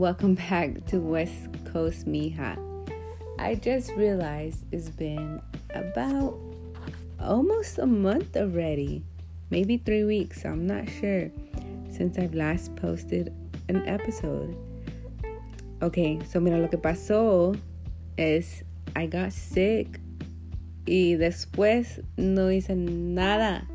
welcome back to West Coast Mija. I just realized it's been about almost a month already, maybe three weeks, I'm not sure, since I've last posted an episode. Okay, so mira, lo que pasó es I got sick y después no hice nada,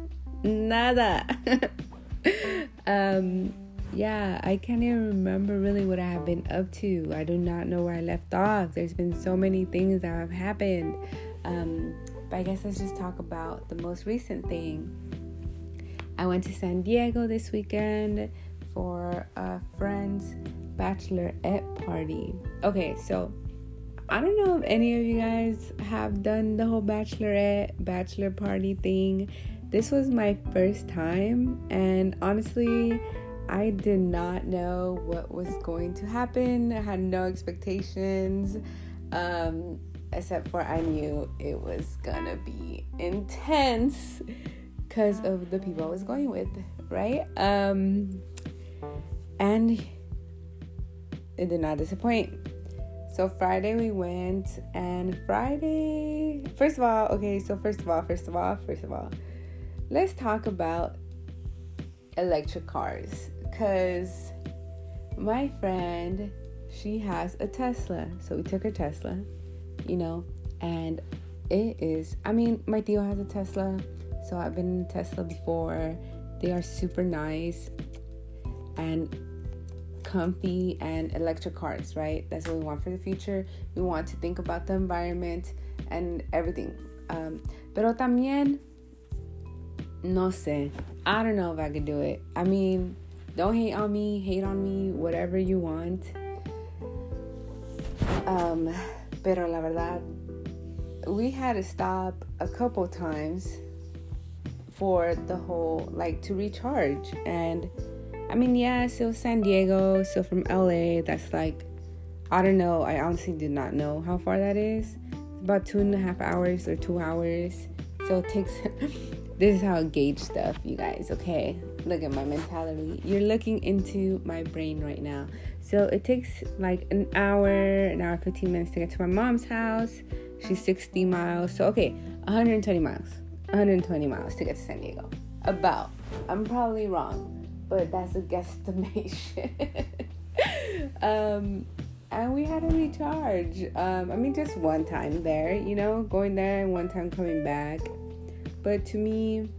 nada. um, yeah, I can't even remember really what I have been up to. I do not know where I left off. There's been so many things that have happened. Um, but I guess let's just talk about the most recent thing. I went to San Diego this weekend for a friend's bachelorette party. Okay, so I don't know if any of you guys have done the whole bachelorette bachelor party thing. This was my first time, and honestly, I did not know what was going to happen. I had no expectations, um, except for I knew it was gonna be intense because of the people I was going with, right? Um, and it did not disappoint. So Friday we went, and Friday, first of all, okay, so first of all, first of all, first of all, let's talk about electric cars because my friend she has a Tesla. So we took her Tesla, you know, and it is I mean, my tío has a Tesla, so I've been in Tesla before. They are super nice and comfy and electric cars, right? That's what we want for the future. We want to think about the environment and everything. Um, pero también, no sé. I don't know if I could do it. I mean, don't hate on me, hate on me, whatever you want. Um, pero la verdad, we had to stop a couple times for the whole like to recharge. And I mean it was San Diego so from LA that's like I don't know. I honestly did not know how far that is. It's about two and a half hours or two hours. So it takes this is how I gauge stuff you guys okay look at my mentality. You're looking into my brain right now. So it takes like an hour, an hour 15 minutes to get to my mom's house. She's 60 miles. So okay, 120 miles. 120 miles to get to San Diego. About. I'm probably wrong, but that's a guesstimation. um and we had to recharge. Um, I mean, just one time there, you know, going there and one time coming back. But to me,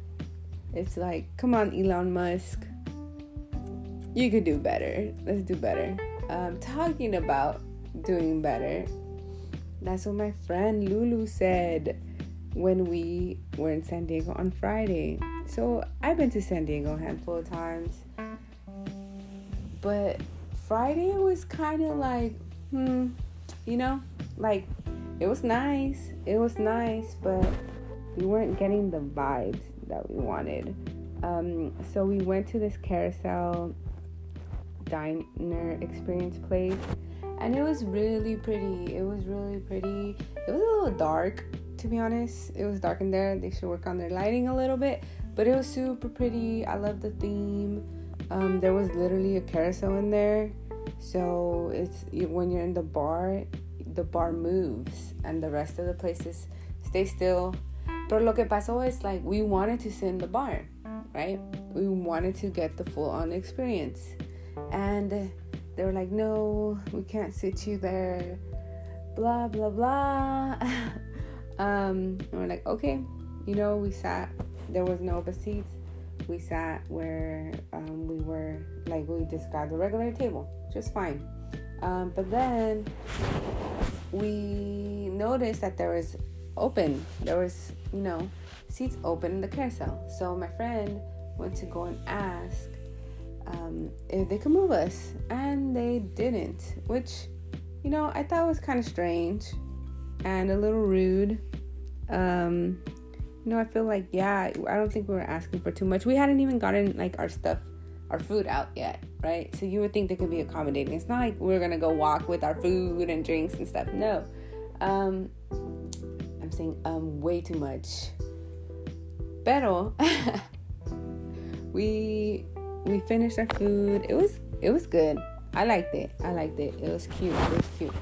it's like, come on, Elon Musk. You could do better. Let's do better. Um, talking about doing better, that's what my friend Lulu said when we were in San Diego on Friday. So I've been to San Diego a handful of times. But Friday was kind of like, hmm, you know, like it was nice. It was nice, but we weren't getting the vibes that we wanted. Um, so we went to this carousel diner experience place, and it was really pretty. It was really pretty. It was a little dark, to be honest. It was dark in there. They should work on their lighting a little bit, but it was super pretty. I love the theme. Um, there was literally a carousel in there, so it's when you're in the bar, the bar moves, and the rest of the places stay still but lo que pasó is like we wanted to sit in the bar, right? We wanted to get the full on experience. And they were like, no, we can't sit you there. Blah, blah, blah. um, and we're like, okay. You know, we sat, there was no open seats. We sat where um, we were, like we just got the regular table, just fine. Um, but then we noticed that there was open. There was, you know, seats open in the carousel. So my friend went to go and ask um, if they could move us, and they didn't, which, you know, I thought was kind of strange and a little rude. Um, you know, I feel like, yeah, I don't think we were asking for too much. We hadn't even gotten like our stuff, our food out yet, right? So you would think they could be accommodating. It's not like we're gonna go walk with our food and drinks and stuff. No. Um, Um way too much. Pero we we finished our food. It was it was good. I liked it. I liked it. It was cute. It was cute.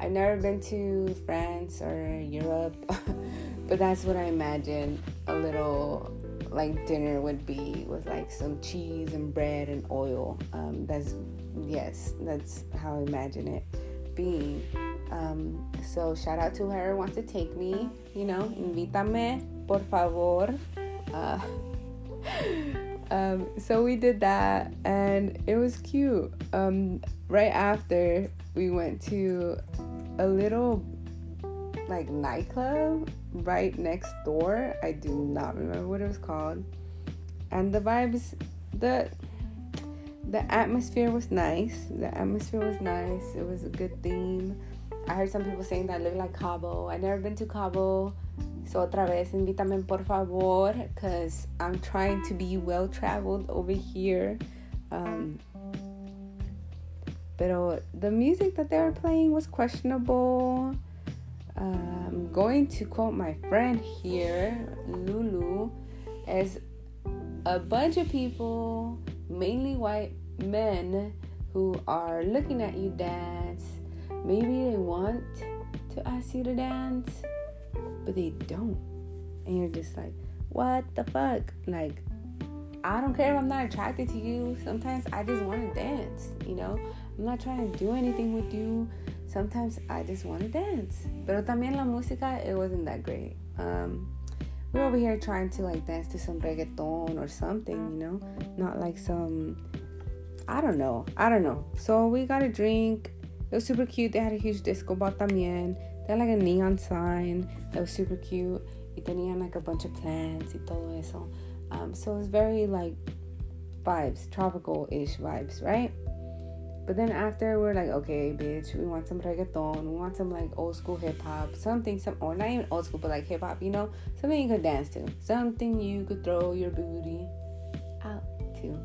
I've never been to France or Europe, but that's what I imagine a little like dinner would be with like some cheese and bread and oil. Um, that's yes, that's how I imagine it being. Um, so shout out to whoever wants to take me. You know, invítame por favor. Uh, um, so we did that, and it was cute. Um, right after we went to a little like nightclub right next door. I do not remember what it was called. And the vibes, the the atmosphere was nice. The atmosphere was nice. It was a good theme. I heard some people saying that I live like Cabo. I never been to Cabo. So otra vez, invítame por favor, because I'm trying to be well traveled over here. Um, pero the music that they were playing was questionable. I'm going to quote my friend here, Lulu, as a bunch of people, mainly white men, who are looking at you dance. Maybe they want to ask you to dance, but they don't. And you're just like, what the fuck? Like, I don't care if I'm not attracted to you. Sometimes I just want to dance, you know? I'm not trying to do anything with you sometimes I just want to dance. Pero también la música, it wasn't that great. Um, we're over here trying to like dance to some reggaeton or something, you know, not like some, I don't know, I don't know. So we got a drink. It was super cute. They had a huge disco ball también. They had like a neon sign that was super cute. Y tenían like a bunch of plants y todo eso. Um, so it was very like vibes, tropical-ish vibes, right? But then after we're like, okay, bitch, we want some reggaeton, we want some like old school hip hop, something, some or not even old school, but like hip hop, you know, something you could dance to, something you could throw your booty out to.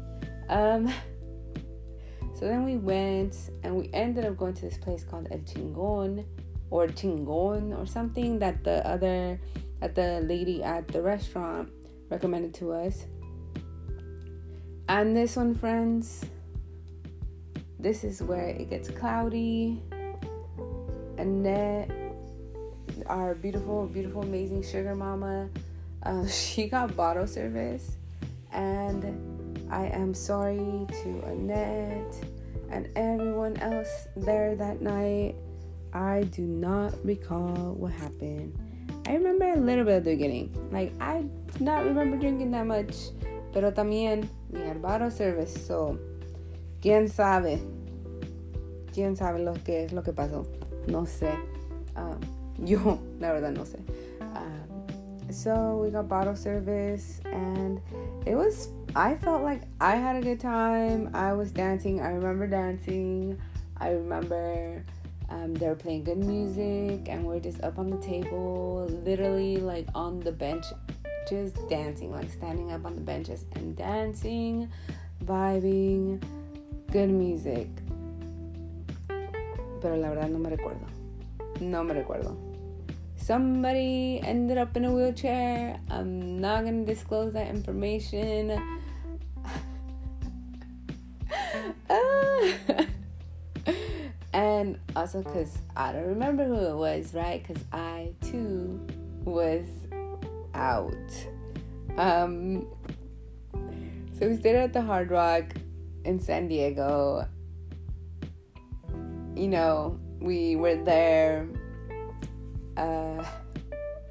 Um, so then we went and we ended up going to this place called El Chingon or Chingon or something that the other that the lady at the restaurant recommended to us. And this one, friends, this is where it gets cloudy. Annette, our beautiful, beautiful, amazing sugar mama, uh, she got bottle service. And I am sorry to Annette and everyone else there that night. I do not recall what happened. I remember a little bit of the beginning. Like, I do not remember drinking that much. Pero también we had bottle service, so quién sabe quién sabe lo que es lo que pasó. No sé. Um, yo, la verdad, no sé. Um, so we got bottle service, and it was. I felt like I had a good time. I was dancing. I remember dancing. I remember um, they were playing good music, and we're just up on the table, literally like on the bench, just dancing, like standing up on the benches and dancing, vibing, good music pero la verdad no me recuerdo. No me recuerdo. Somebody ended up in a wheelchair. I'm not gonna disclose that information. and also because I don't remember who it was, right? Because I too was out. Um, so we stayed at the Hard Rock in San Diego you know, we were there. Uh,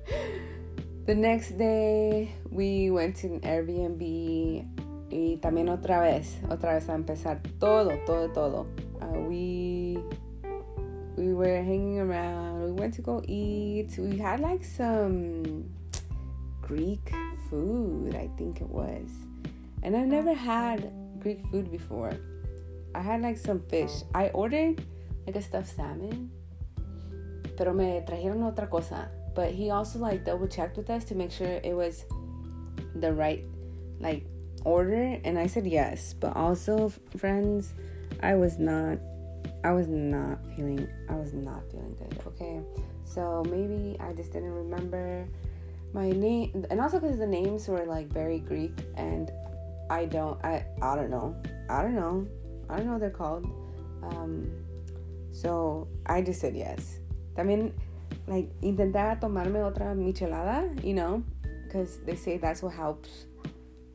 the next day we went to an Airbnb y también otra vez, otra vez a empezar todo, todo, todo. Uh, we we were hanging around. We went to go eat. We had like some Greek food, I think it was. And I've never had Greek food before. I had like some fish. I ordered like a stuffed salmon. Pero me trajeron otra cosa. But he also like double checked with us to make sure it was the right like order and I said yes. But also friends, I was not I was not feeling I was not feeling good, okay? So maybe I just didn't remember my name and also because the names were like very Greek and I don't I I don't know. I don't know. I don't know what they're called. Um, so I just said yes. También, like, intenté tomarme otra michelada, you know, because they say that's what helps,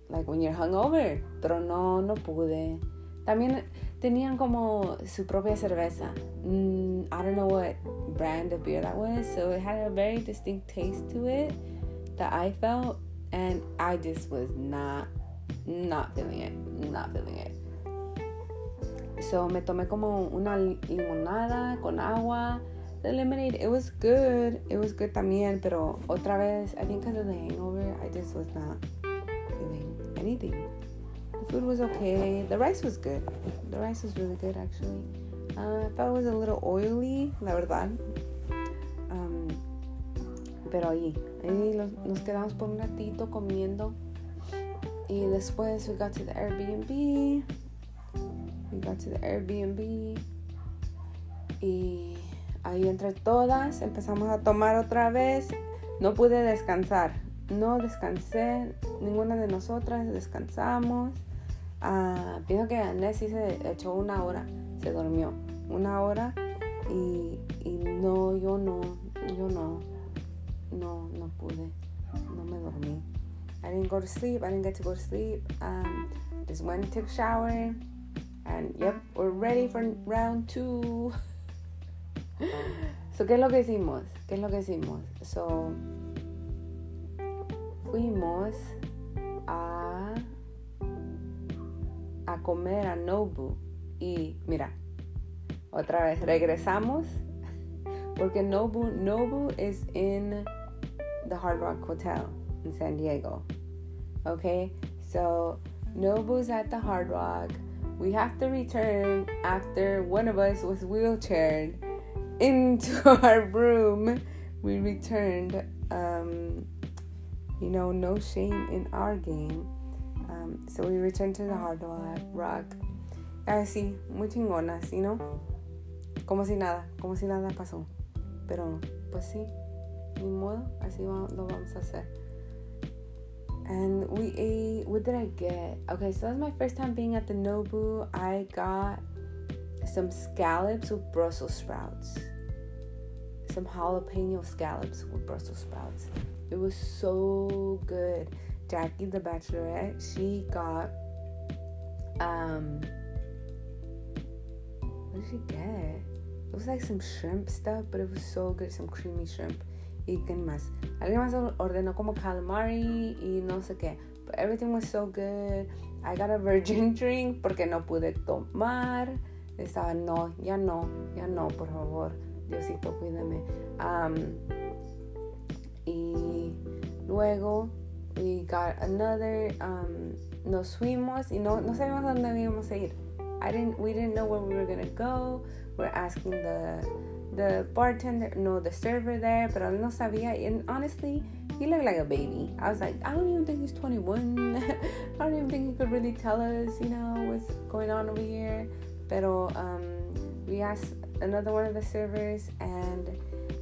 like, when you're hungover. Pero no, no pude. También tenían como su propia cerveza. Mm, I don't know what brand of beer that was, so it had a very distinct taste to it that I felt, and I just was not, not feeling it, not feeling it. So me tomé como una limonada con agua. The lemonade, it was good. It was good también, pero otra vez, I think because of the hangover, I just was not feeling anything. The food was okay. The rice was good. The rice was really good, actually. Uh, I thought it was a little oily, la verdad. Um, pero ahí, ahí nos quedamos por un ratito comiendo. Y después we got to the Airbnb. We got to the Airbnb. Y ahí entre todas empezamos a tomar otra vez. No pude descansar. No descansé. Ninguna de nosotras descansamos. Pienso que Nessie se echó una hora. Se durmió. Una hora. Y, y no, yo no. Yo no. No, no pude. No me dormí. I didn't go to sleep. I didn't get to go to sleep. Um, just went and took a shower. And yep, we're ready for round two. so, ¿qué es lo que hicimos? ¿Qué es lo que hicimos? So, fuimos a, a comer a Nobu. Y mira, otra vez regresamos. Porque Nobu, Nobu is in the Hard Rock Hotel in San Diego. Okay, so Nobu's at the Hard Rock we have to return after one of us was wheelchaired into our room. We returned. Um, you know, no shame in our game. Um, so we returned to the Hard Rock. Así, muy chingonas, you know? Como si nada, como si nada pasó. Pero, pues sí, ni modo, así lo vamos a hacer and we ate what did i get? Okay so that was my first time being at the nobu. I got some scallops with brussels sprouts. Some jalapeno scallops with brussels sprouts. It was so good. Jackie the bachelorette she got um what did she get? It was like some shrimp stuff but it was so good some creamy shrimp y quién más. Alguien más ordenó como calamari y no sé qué. But everything was so good. I got a virgin drink porque no pude tomar. Estaba, no, ya no, ya no, por favor. Diosito, cuídame. Um, y luego, we got another. Um, nos fuimos y no, no sabíamos dónde íbamos a ir. I didn't, we didn't know where we were gonna go. We're asking the the bartender, no, the server there, but no sabía. And honestly, he looked like a baby. I was like, I don't even think he's 21. I don't even think he could really tell us, you know, what's going on over here. Pero um, we asked another one of the servers, and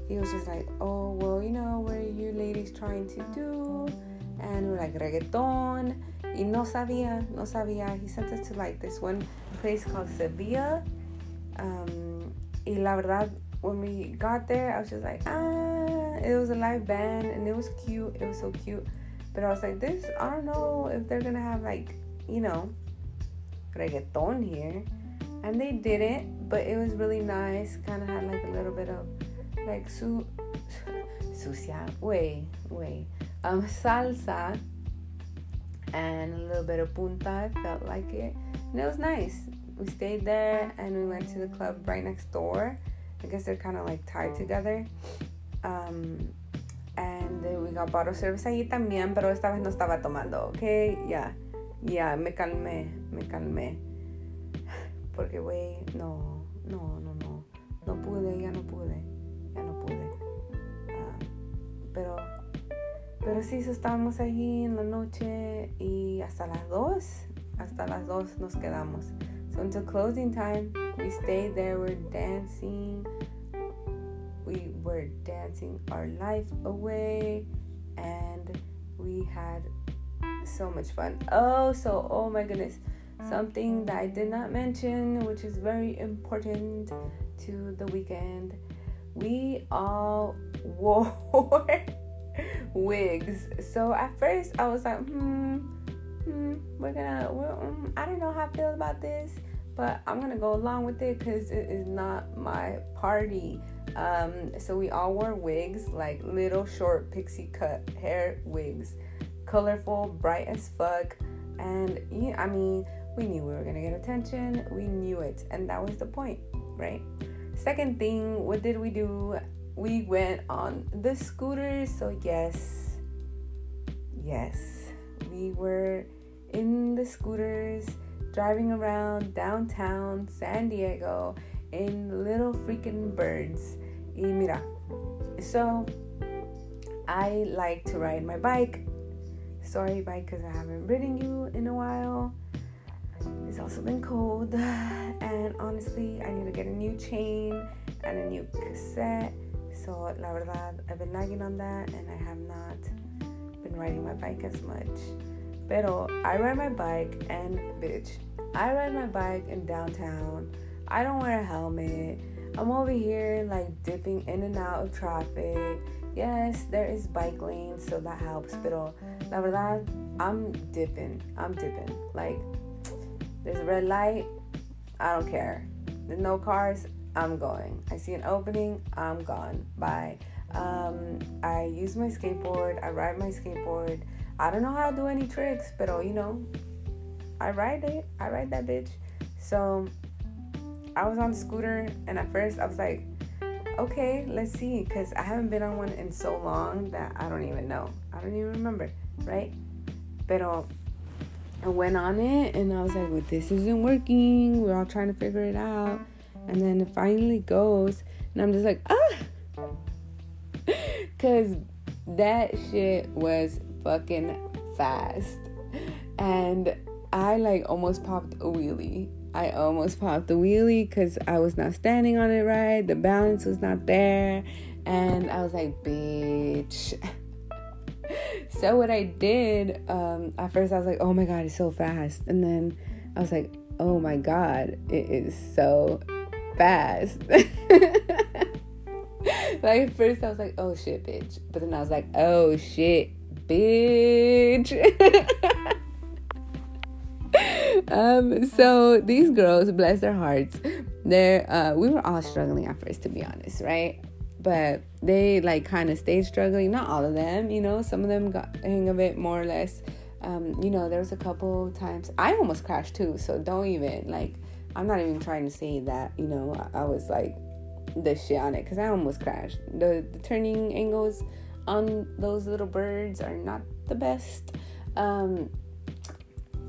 he was just like, oh, well, you know, what are you ladies trying to do? And we are like, reggaeton. Y no sabía, no sabía. He sent us to like this one place called Sevilla. Um, y la verdad, when we got there, I was just like, ah, it was a live band and it was cute. It was so cute. But I was like, this, I don't know if they're gonna have like, you know, reggaeton here. And they didn't, but it was really nice. Kind of had like a little bit of like su, sucia, way, way, um, salsa and a little bit of punta. I felt like it. And it was nice. We stayed there and we went to the club right next door I guess they're kind of like tied together. Um, and we got bottle service ahí también, pero esta vez no estaba tomando, ¿ok? Ya, ya, me calmé, me calmé. Porque, güey, no, no, no, no, no pude, ya no pude, ya no pude. Um, pero, pero sí, estábamos allí en la noche y hasta las dos, hasta las dos nos quedamos. So until closing time, we stayed there, we're dancing. We were dancing our life away and we had so much fun. Oh, so oh my goodness. something that I did not mention, which is very important to the weekend. We all wore wigs. So at first I was like, hmm, hmm we're gonna, we're, um, I don't know how I feel about this, but I'm gonna go along with it because it is not my party. Um, so we all wore wigs, like little short pixie cut hair wigs, colorful, bright as fuck. And yeah, I mean, we knew we were gonna get attention. We knew it, and that was the point, right? Second thing, what did we do? We went on the scooters. So yes, yes, we were in the scooters driving around downtown San Diego in little freaking birds. Y mira, so I like to ride my bike. Sorry, bike, because I haven't ridden you in a while. It's also been cold, and honestly, I need to get a new chain and a new cassette. So, la verdad, I've been lagging on that, and I have not been riding my bike as much. Pero I ride my bike, and bitch, I ride my bike in downtown. I don't wear a helmet. I'm over here like dipping in and out of traffic. Yes, there is bike lanes, so that helps. Pero la verdad, I'm dipping. I'm dipping. Like, there's a red light. I don't care. There's no cars. I'm going. I see an opening. I'm gone. Bye. Um, I use my skateboard. I ride my skateboard. I don't know how to do any tricks, but you know, I ride it. I ride that bitch. So I was on the scooter, and at first I was like, okay, let's see, because I haven't been on one in so long that I don't even know. I don't even remember, right? But I went on it, and I was like, well, this isn't working. We're all trying to figure it out. And then it finally goes, and I'm just like, ah! Because that shit was fucking fast. And I like almost popped a wheelie. I almost popped the wheelie because I was not standing on it right. The balance was not there. And I was like, bitch. so what I did, um, at first I was like, oh my god, it's so fast. And then I was like, oh my god, it is so fast. like at first I was like, oh shit, bitch. But then I was like, oh shit, bitch. um, so these girls, bless their hearts, they're uh, we were all struggling at first, to be honest, right? But they like kind of stayed struggling. Not all of them, you know. Some of them got hang of it more or less. Um, you know, there was a couple times I almost crashed too. So don't even like. I'm not even trying to say that. You know, I, I was like the shit on it because I almost crashed. The the turning angles on those little birds are not the best. Um,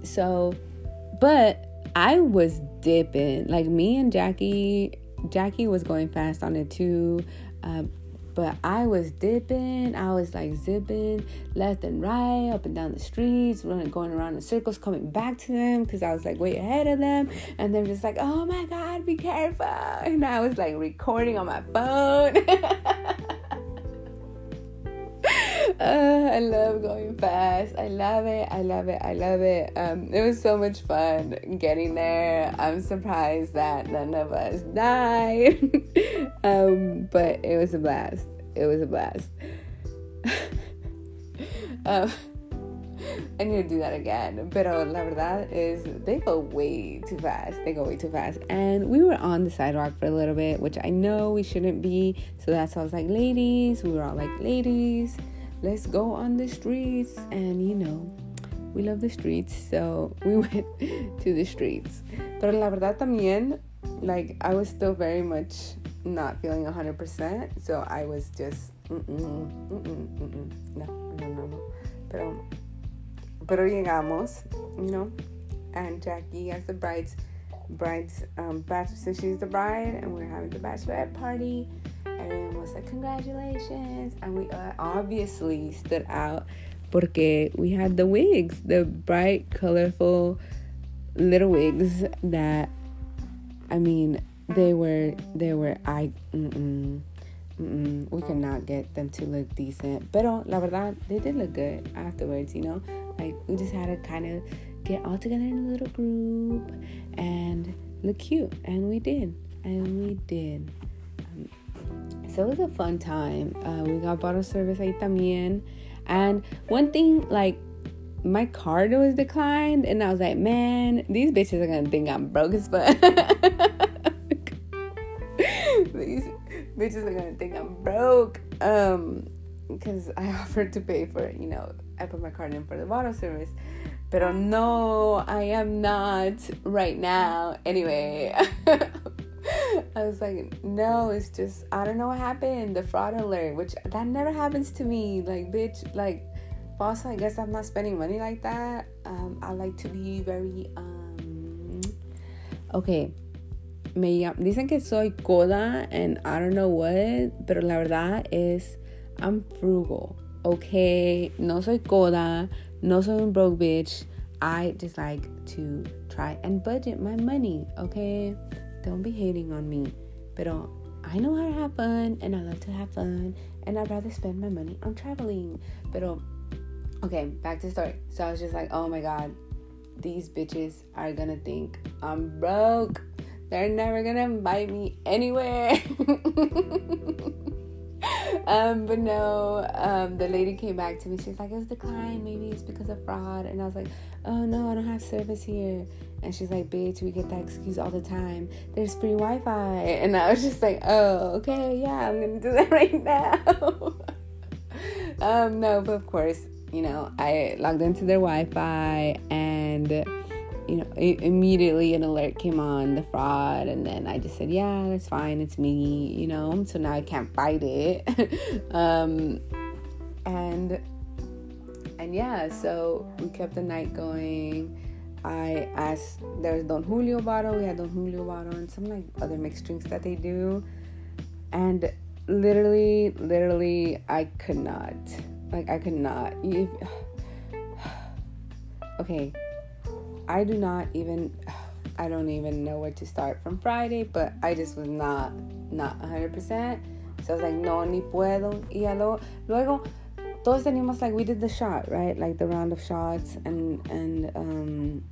so but I was dipping. Like me and Jackie, Jackie was going fast on it too. Um, but I was dipping, I was like zipping left and right, up and down the streets, running, going around in circles, coming back to them because I was like way ahead of them. And they're just like, oh my God, be careful. And I was like recording on my phone. uh, I love going fast. I love it. I love it. I love it. Um, it was so much fun getting there. I'm surprised that none of us died. um, but it was a blast. It was a blast. um, I need to do that again. Pero la verdad is they go way too fast. They go way too fast. And we were on the sidewalk for a little bit, which I know we shouldn't be. So that's why I was like, ladies. We were all like, ladies let's go on the streets. And you know, we love the streets, so we went to the streets. But la verdad también, like, I was still very much not feeling 100%, so I was just, mm-mm, mm-mm, mm-mm. no, no, no, no. Pero, pero llegamos, you know, and Jackie as the bride's bride's um, bachelor, so she's the bride, and we're having the bachelorette party everyone was like, Congratulations. And we obviously stood out porque we had the wigs, the bright, colorful little wigs that, I mean, they were, they were, I, mm-mm, mm-mm, we could not get them to look decent. Pero la verdad, they did look good afterwards, you know? Like, we just had to kind of get all together in a little group and look cute. And we did. And we did. It was a fun time. Uh, we got bottle service ahí también. And one thing, like, my card was declined, and I was like, man, these bitches are gonna think I'm broke as fuck. these bitches are gonna think I'm broke. Um, because I offered to pay for you know, I put my card in for the bottle service. But no, I am not right now. Anyway, I was like, no, it's just, I don't know what happened. The fraud alert, which that never happens to me. Like, bitch, like, also, I guess I'm not spending money like that. Um, I like to be very, um, okay. Me dicen que soy coda and I don't know what, pero la verdad es, I'm frugal. Okay, no soy coda, no soy un broke bitch. I just like to try and budget my money, okay? Don't be hating on me. Pero I know how to have fun and I love to have fun and I'd rather spend my money on traveling. Pero okay, back to the story. So I was just like, oh my god, these bitches are gonna think I'm broke. They're never gonna invite me anywhere. um, but no, um, the lady came back to me. She's like, it was declined. Maybe it's because of fraud. And I was like, oh no, I don't have service here. And she's like, bitch, we get that excuse all the time. There's free Wi Fi. And I was just like, oh, okay, yeah, I'm gonna do that right now. um, no, but of course, you know, I logged into their Wi Fi and you know, immediately an alert came on the fraud, and then I just said, "Yeah, that's fine. It's me," you know. So now I can't fight it, um, and and yeah, so we kept the night going. I asked, there's Don Julio bottle. We had Don Julio bottle and some like other mixed drinks that they do, and literally, literally, I could not, like, I could not. okay I do not even I don't even know where to start from Friday, but I just was not not 100%. So I was like, no, ni puedo. Y luego, luego todos teníamos like we did the shot, right? Like the round of shots and and um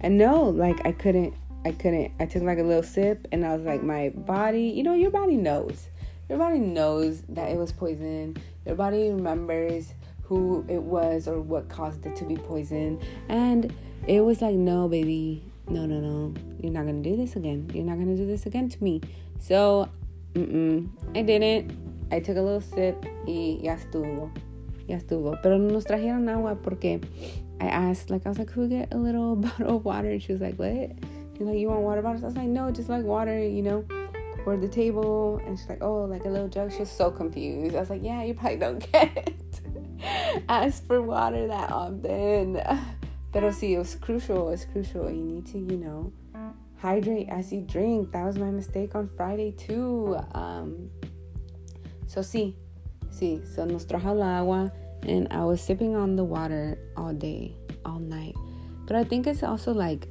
and no, like I couldn't I couldn't. I took like a little sip and I was like my body, you know, your body knows. Your body knows that it was poison. Your body remembers who it was or what caused it to be poison. And it was like, no, baby, no, no, no, you're not gonna do this again. You're not gonna do this again to me. So, mm-mm, I didn't. I took a little sip y ya estuvo. Ya estuvo. Pero no nos trajeron agua porque I asked, like, I was like, who get a little bottle of water? And she was like, what? She's like, you want water bottles? I was like, no, just like water, you know, for the table. And she's like, oh, like a little jug. She was so confused. I was like, yeah, you probably don't get ask for water that often. Pero sí, it was crucial. It's crucial. You need to, you know, hydrate as you drink. That was my mistake on Friday too. Um, so sí, sí. So nos trajo el agua, and I was sipping on the water all day, all night. But I think it's also like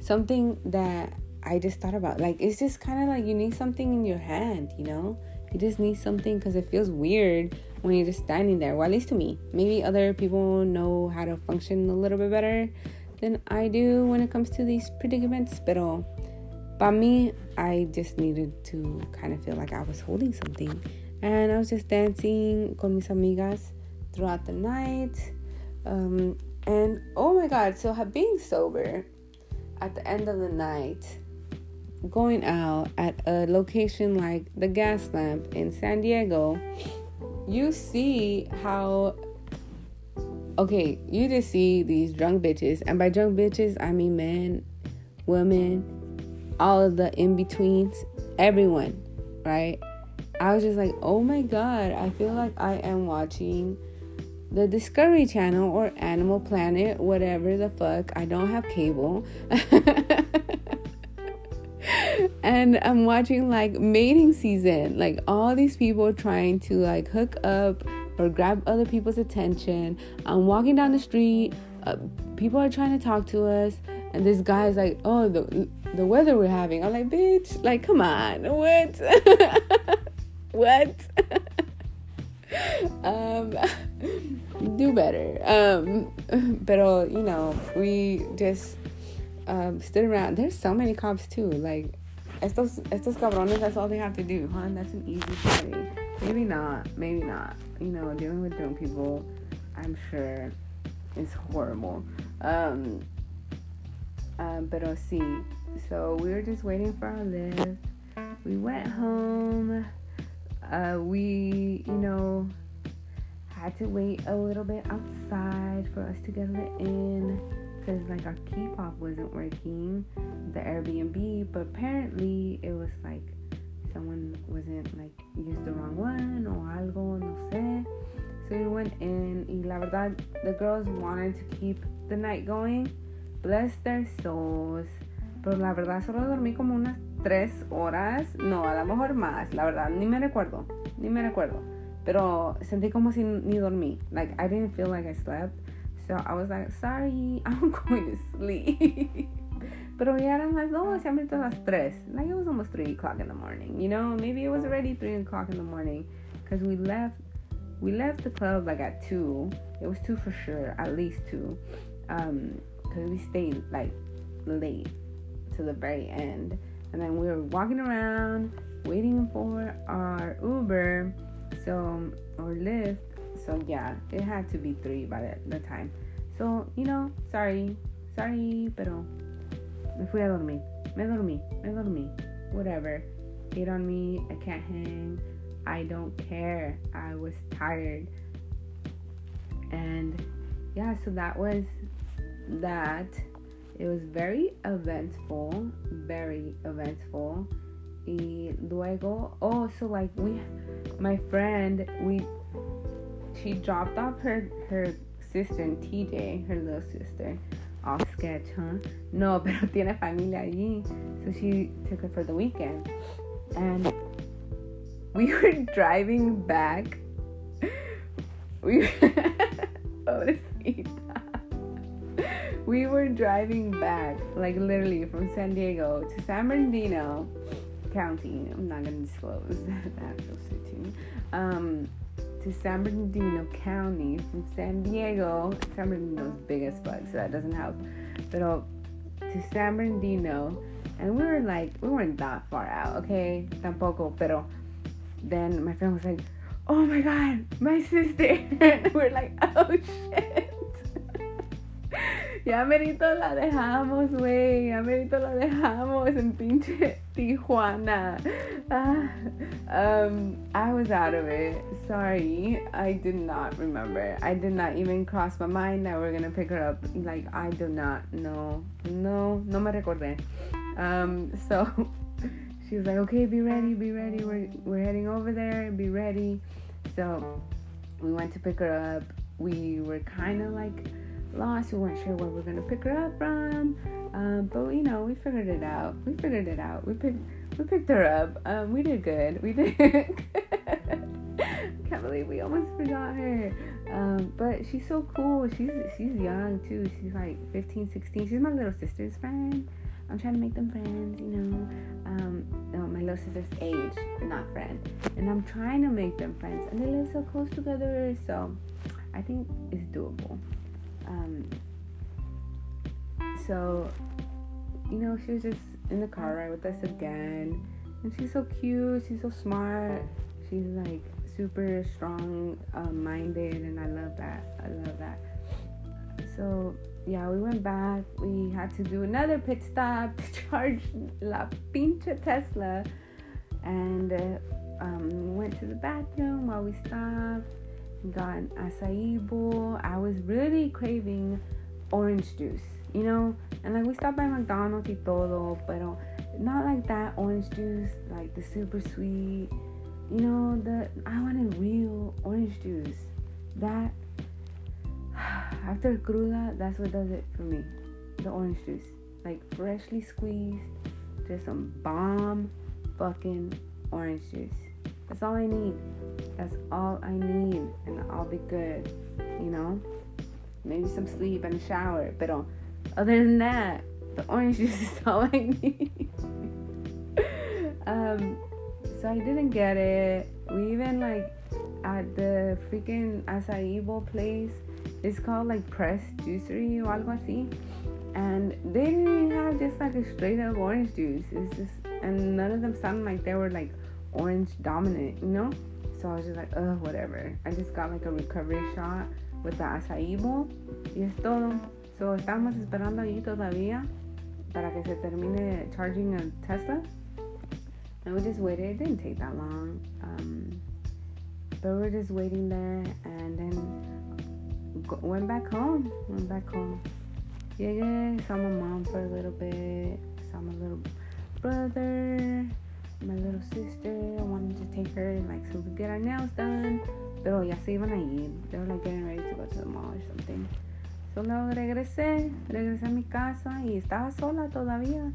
something that I just thought about. Like it's just kind of like you need something in your hand, you know. You just need something because it feels weird when you're just standing there. Well, at least to me. Maybe other people know how to function a little bit better than I do when it comes to these predicaments. But by me, I just needed to kind of feel like I was holding something. And I was just dancing con mis amigas throughout the night. Um, and oh my god, so being sober at the end of the night going out at a location like the Gaslamp in San Diego, you see how okay, you just see these drunk bitches, and by drunk bitches I mean men, women, all of the in betweens, everyone, right? I was just like, oh my god, I feel like I am watching the Discovery Channel or Animal Planet, whatever the fuck. I don't have cable. and I'm watching like mating season, like all these people trying to like hook up or grab other people's attention. I'm walking down the street, uh, people are trying to talk to us, and this guy's like, "Oh, the the weather we're having." I'm like, "Bitch, like, come on, what, what?" um, do better. Um, pero you know, we just um, stood around. There's so many cops too. Like estos estos cabrones. That's all they have to do, huh? That's an easy thing. Maybe not. Maybe not. You know, dealing with drunk people, I'm sure, is horrible. Um, um, pero sí. So we were just waiting for our Lyft. We went home. Uh, we, you know, had to wait a little bit outside for us to get it in because like our fob wasn't working, the Airbnb, but apparently it was like someone wasn't like used the wrong one or algo, no sé. So we went in y la verdad the girls wanted to keep the night going. Bless their souls. Pero la verdad solo dormí como unas tres horas. No, a lo mejor más. La verdad, ni me recuerdo. Ni me recuerdo. Pero sentí como si ni dormí. Like, I didn't feel like I slept. So I was like, sorry, I'm going to sleep. Pero ya eran las dos, ya me las tres. Like, it was almost 3 o'clock in the morning. You know, maybe it was already 3 o'clock in the morning. Because we left, we left the club like at 2. It was 2 for sure, at least 2. Um, because we stayed like late to the very end. And then we were walking around waiting for our Uber, so or Lyft. So yeah, it had to be three by the, time. So you know, sorry, sorry, pero me fui a dormir. Me dormí, me dormí. Whatever. Hate on me. I can't hang. I don't care. I was tired. And yeah, so that was that. It was very eventful, very eventful. Y luego, oh, so like we, my friend, we, she dropped off her her sister in TJ, her little sister. Off sketch, huh? No, pero tiene familia allí, so she took her for the weekend, and we were driving back. We, we were driving back, like literally from San Diego to San Bernardino County. I'm not gonna disclose that actual city. Um, to San Bernardino County from San Diego. San Bernardino's big as fuck, so that doesn't help. But uh, to San Bernardino, and we were like, we weren't that far out, okay? Tampoco, pero then my friend was like, oh my god, my sister. we're like, oh shit. Ya merito la dejamos, güey. Ya merito la dejamos en pinche Tijuana. Uh, um, I was out of it. Sorry. I did not remember. I did not even cross my mind that we're gonna pick her up. Like, I do not know. No, no me recordé. Um, so she was like, okay, be ready, be ready. We're, we're heading over there. Be ready. So we went to pick her up. We were kind of like lost. We weren't sure where we are gonna pick her up from, um, but you know, we figured it out. We figured it out. We picked we picked her up. Um, we did good. We did. Can't believe we almost forgot her. Um, but she's so cool. She's she's young too. She's like 15, 16. She's my little sister's friend. I'm trying to make them friends, you know. Um, no, my little sister's age, not friend. And I'm trying to make them friends. And they live so close together, so I think it's doable. Um, so, you know, she was just in the car ride with us again. And she's so cute. She's so smart. She's like super strong uh, minded. And I love that. I love that. So, yeah, we went back. We had to do another pit stop to charge La Pinche Tesla. And uh, um, went to the bathroom while we stopped got an acai bowl. I was really craving orange juice, you know? And like we stopped by McDonald's y todo, pero not like that orange juice, like the super sweet. You know, the I wanted real orange juice. That after cruda, that's what does it for me. The orange juice. Like freshly squeezed, just some bomb fucking orange juice. That's all I need. That's all I need, and I'll be good. You know, maybe some sleep and a shower. But other than that, the orange juice is all I need. um, so I didn't get it. We even like at the freaking acai bowl place. It's called like Press Juicery or algo así. And they didn't have just like a straight up orange juice. It's just, and none of them sounded like they were like orange dominant, you know? So I was just like, ugh, whatever. I just got like a recovery shot with the acai bowl. Y es todo. So estamos esperando ahí todavía para que se termine charging a Tesla. And we just waited. It didn't take that long. Um, but we are just waiting there and then go, went back home. Went back home. Yeah, yeah. saw my mom for a little bit. Saw my little brother, my little sister. I wanted to take her like so we get our nails done. Pero ya se iban a ir. They were like getting ready to go to the mall or something. So luego regresé, regresé a mi casa y estaba sola todavía.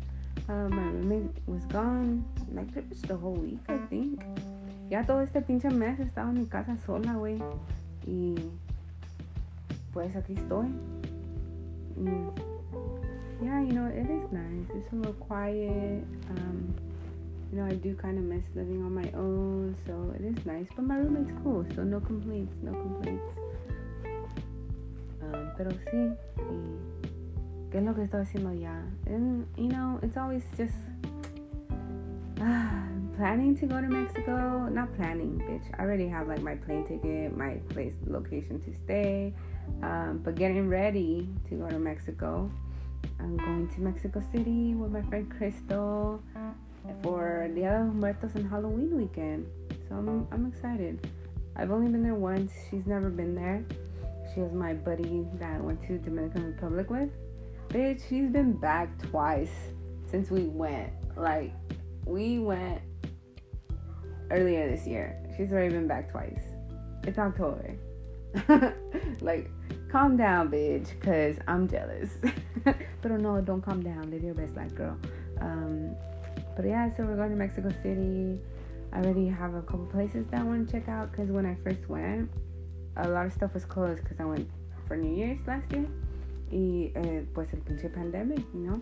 Uh, my roommate was gone, like pretty much the whole week, I think. Ya todo este pinche mes estaba en mi casa sola, güey. Y pues aquí estoy. Mm. Yeah, you know, it is nice. It's a little quiet. Um, you know, I do kind of miss living on my own, so it is nice. But my roommate's cool, so no complaints, no complaints. Um, pero sí, y ¿qué es lo que estoy haciendo ya? And, you know, it's always just uh, planning to go to Mexico. Not planning, bitch. I already have like my plane ticket, my place, location to stay. Um, but getting ready to go to Mexico. I'm going to Mexico City with my friend Crystal for Dia de Muertos and Halloween weekend. So I'm, I'm excited. I've only been there once. She's never been there. She was my buddy that I went to Dominican Republic with. Bitch, she's been back twice since we went. Like, we went earlier this year. She's already been back twice. It's October. like, calm down, bitch, because I'm jealous. but no, don't calm down. Live your best life, girl. Um, but yeah, so we're going to Mexico City. I already have a couple places that I want to check out because when I first went, a lot of stuff was closed because I went for New Year's last year. Y eh, pues el pinche pandemic, you know?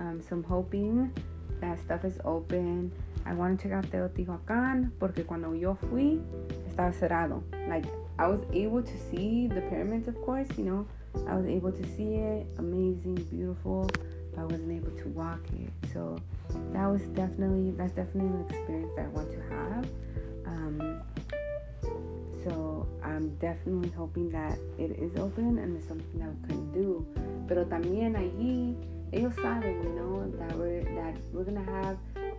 Um, so I'm hoping that stuff is open. I want to check out Teotihuacan porque cuando yo fui estaba cerrado. Like I was able to see the pyramids, of course, you know. I was able to see it, amazing, beautiful, I wasn't able to walk it. So that was definitely that's definitely an experience that I want to have. Um, so I'm definitely hoping that it is open and it's something that we can do. Pero también allí ellos saben, you know, that we're that we're gonna have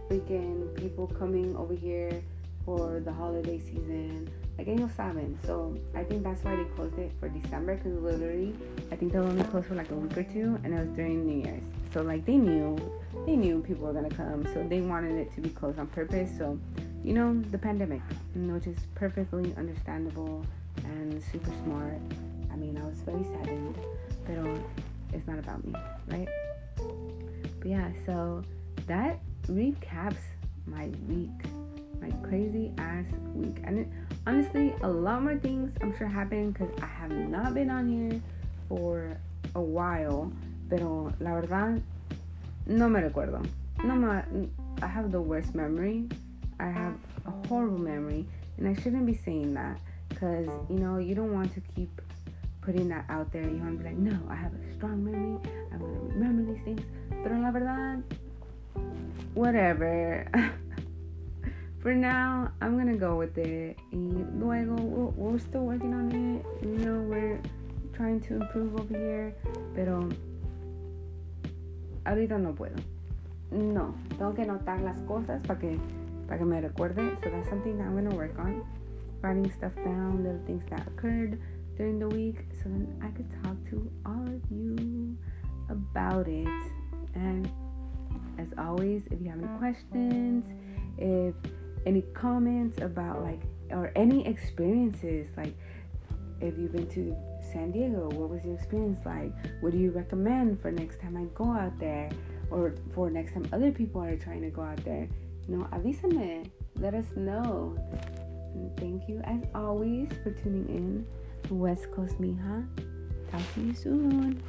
freaking people coming over here for the holiday season. Like ellos saben. So I think that's why they closed it for December because literally I think they only closed for like a week or two and it was during New Year's. So like they knew they knew people were gonna come, so they wanted it to be closed on purpose. So you know, the pandemic, which is perfectly understandable and super smart. I mean, I was very saddened, but it's not about me, right? But yeah, so that recaps my week, my crazy ass week. And it, honestly, a lot more things I'm sure happened because I have not been on here for a while. Pero la verdad, no me recuerdo. No me, I have the worst memory I have a horrible memory, and I shouldn't be saying that because you know you don't want to keep putting that out there. You want to be like, no, I have a strong memory. I'm gonna remember these things. Pero la verdad, whatever. For now, I'm gonna go with it. Y luego, we're, we're still working on it. You know, we're trying to improve over here. Pero ahorita no puedo. No, tengo que notar las cosas para que para que me recuerde. So that's something that I'm gonna work on. Writing stuff down, little things that occurred during the week, so then I could talk to all of you about it. And as always, if you have any questions, if any comments about like or any experiences, like if you've been to San Diego, what was your experience like? What do you recommend for next time I go out there? Or for next time other people are trying to go out there? You know, avísame. Let us know. And thank you as always for tuning in. West Coast Mija. Talk to you soon.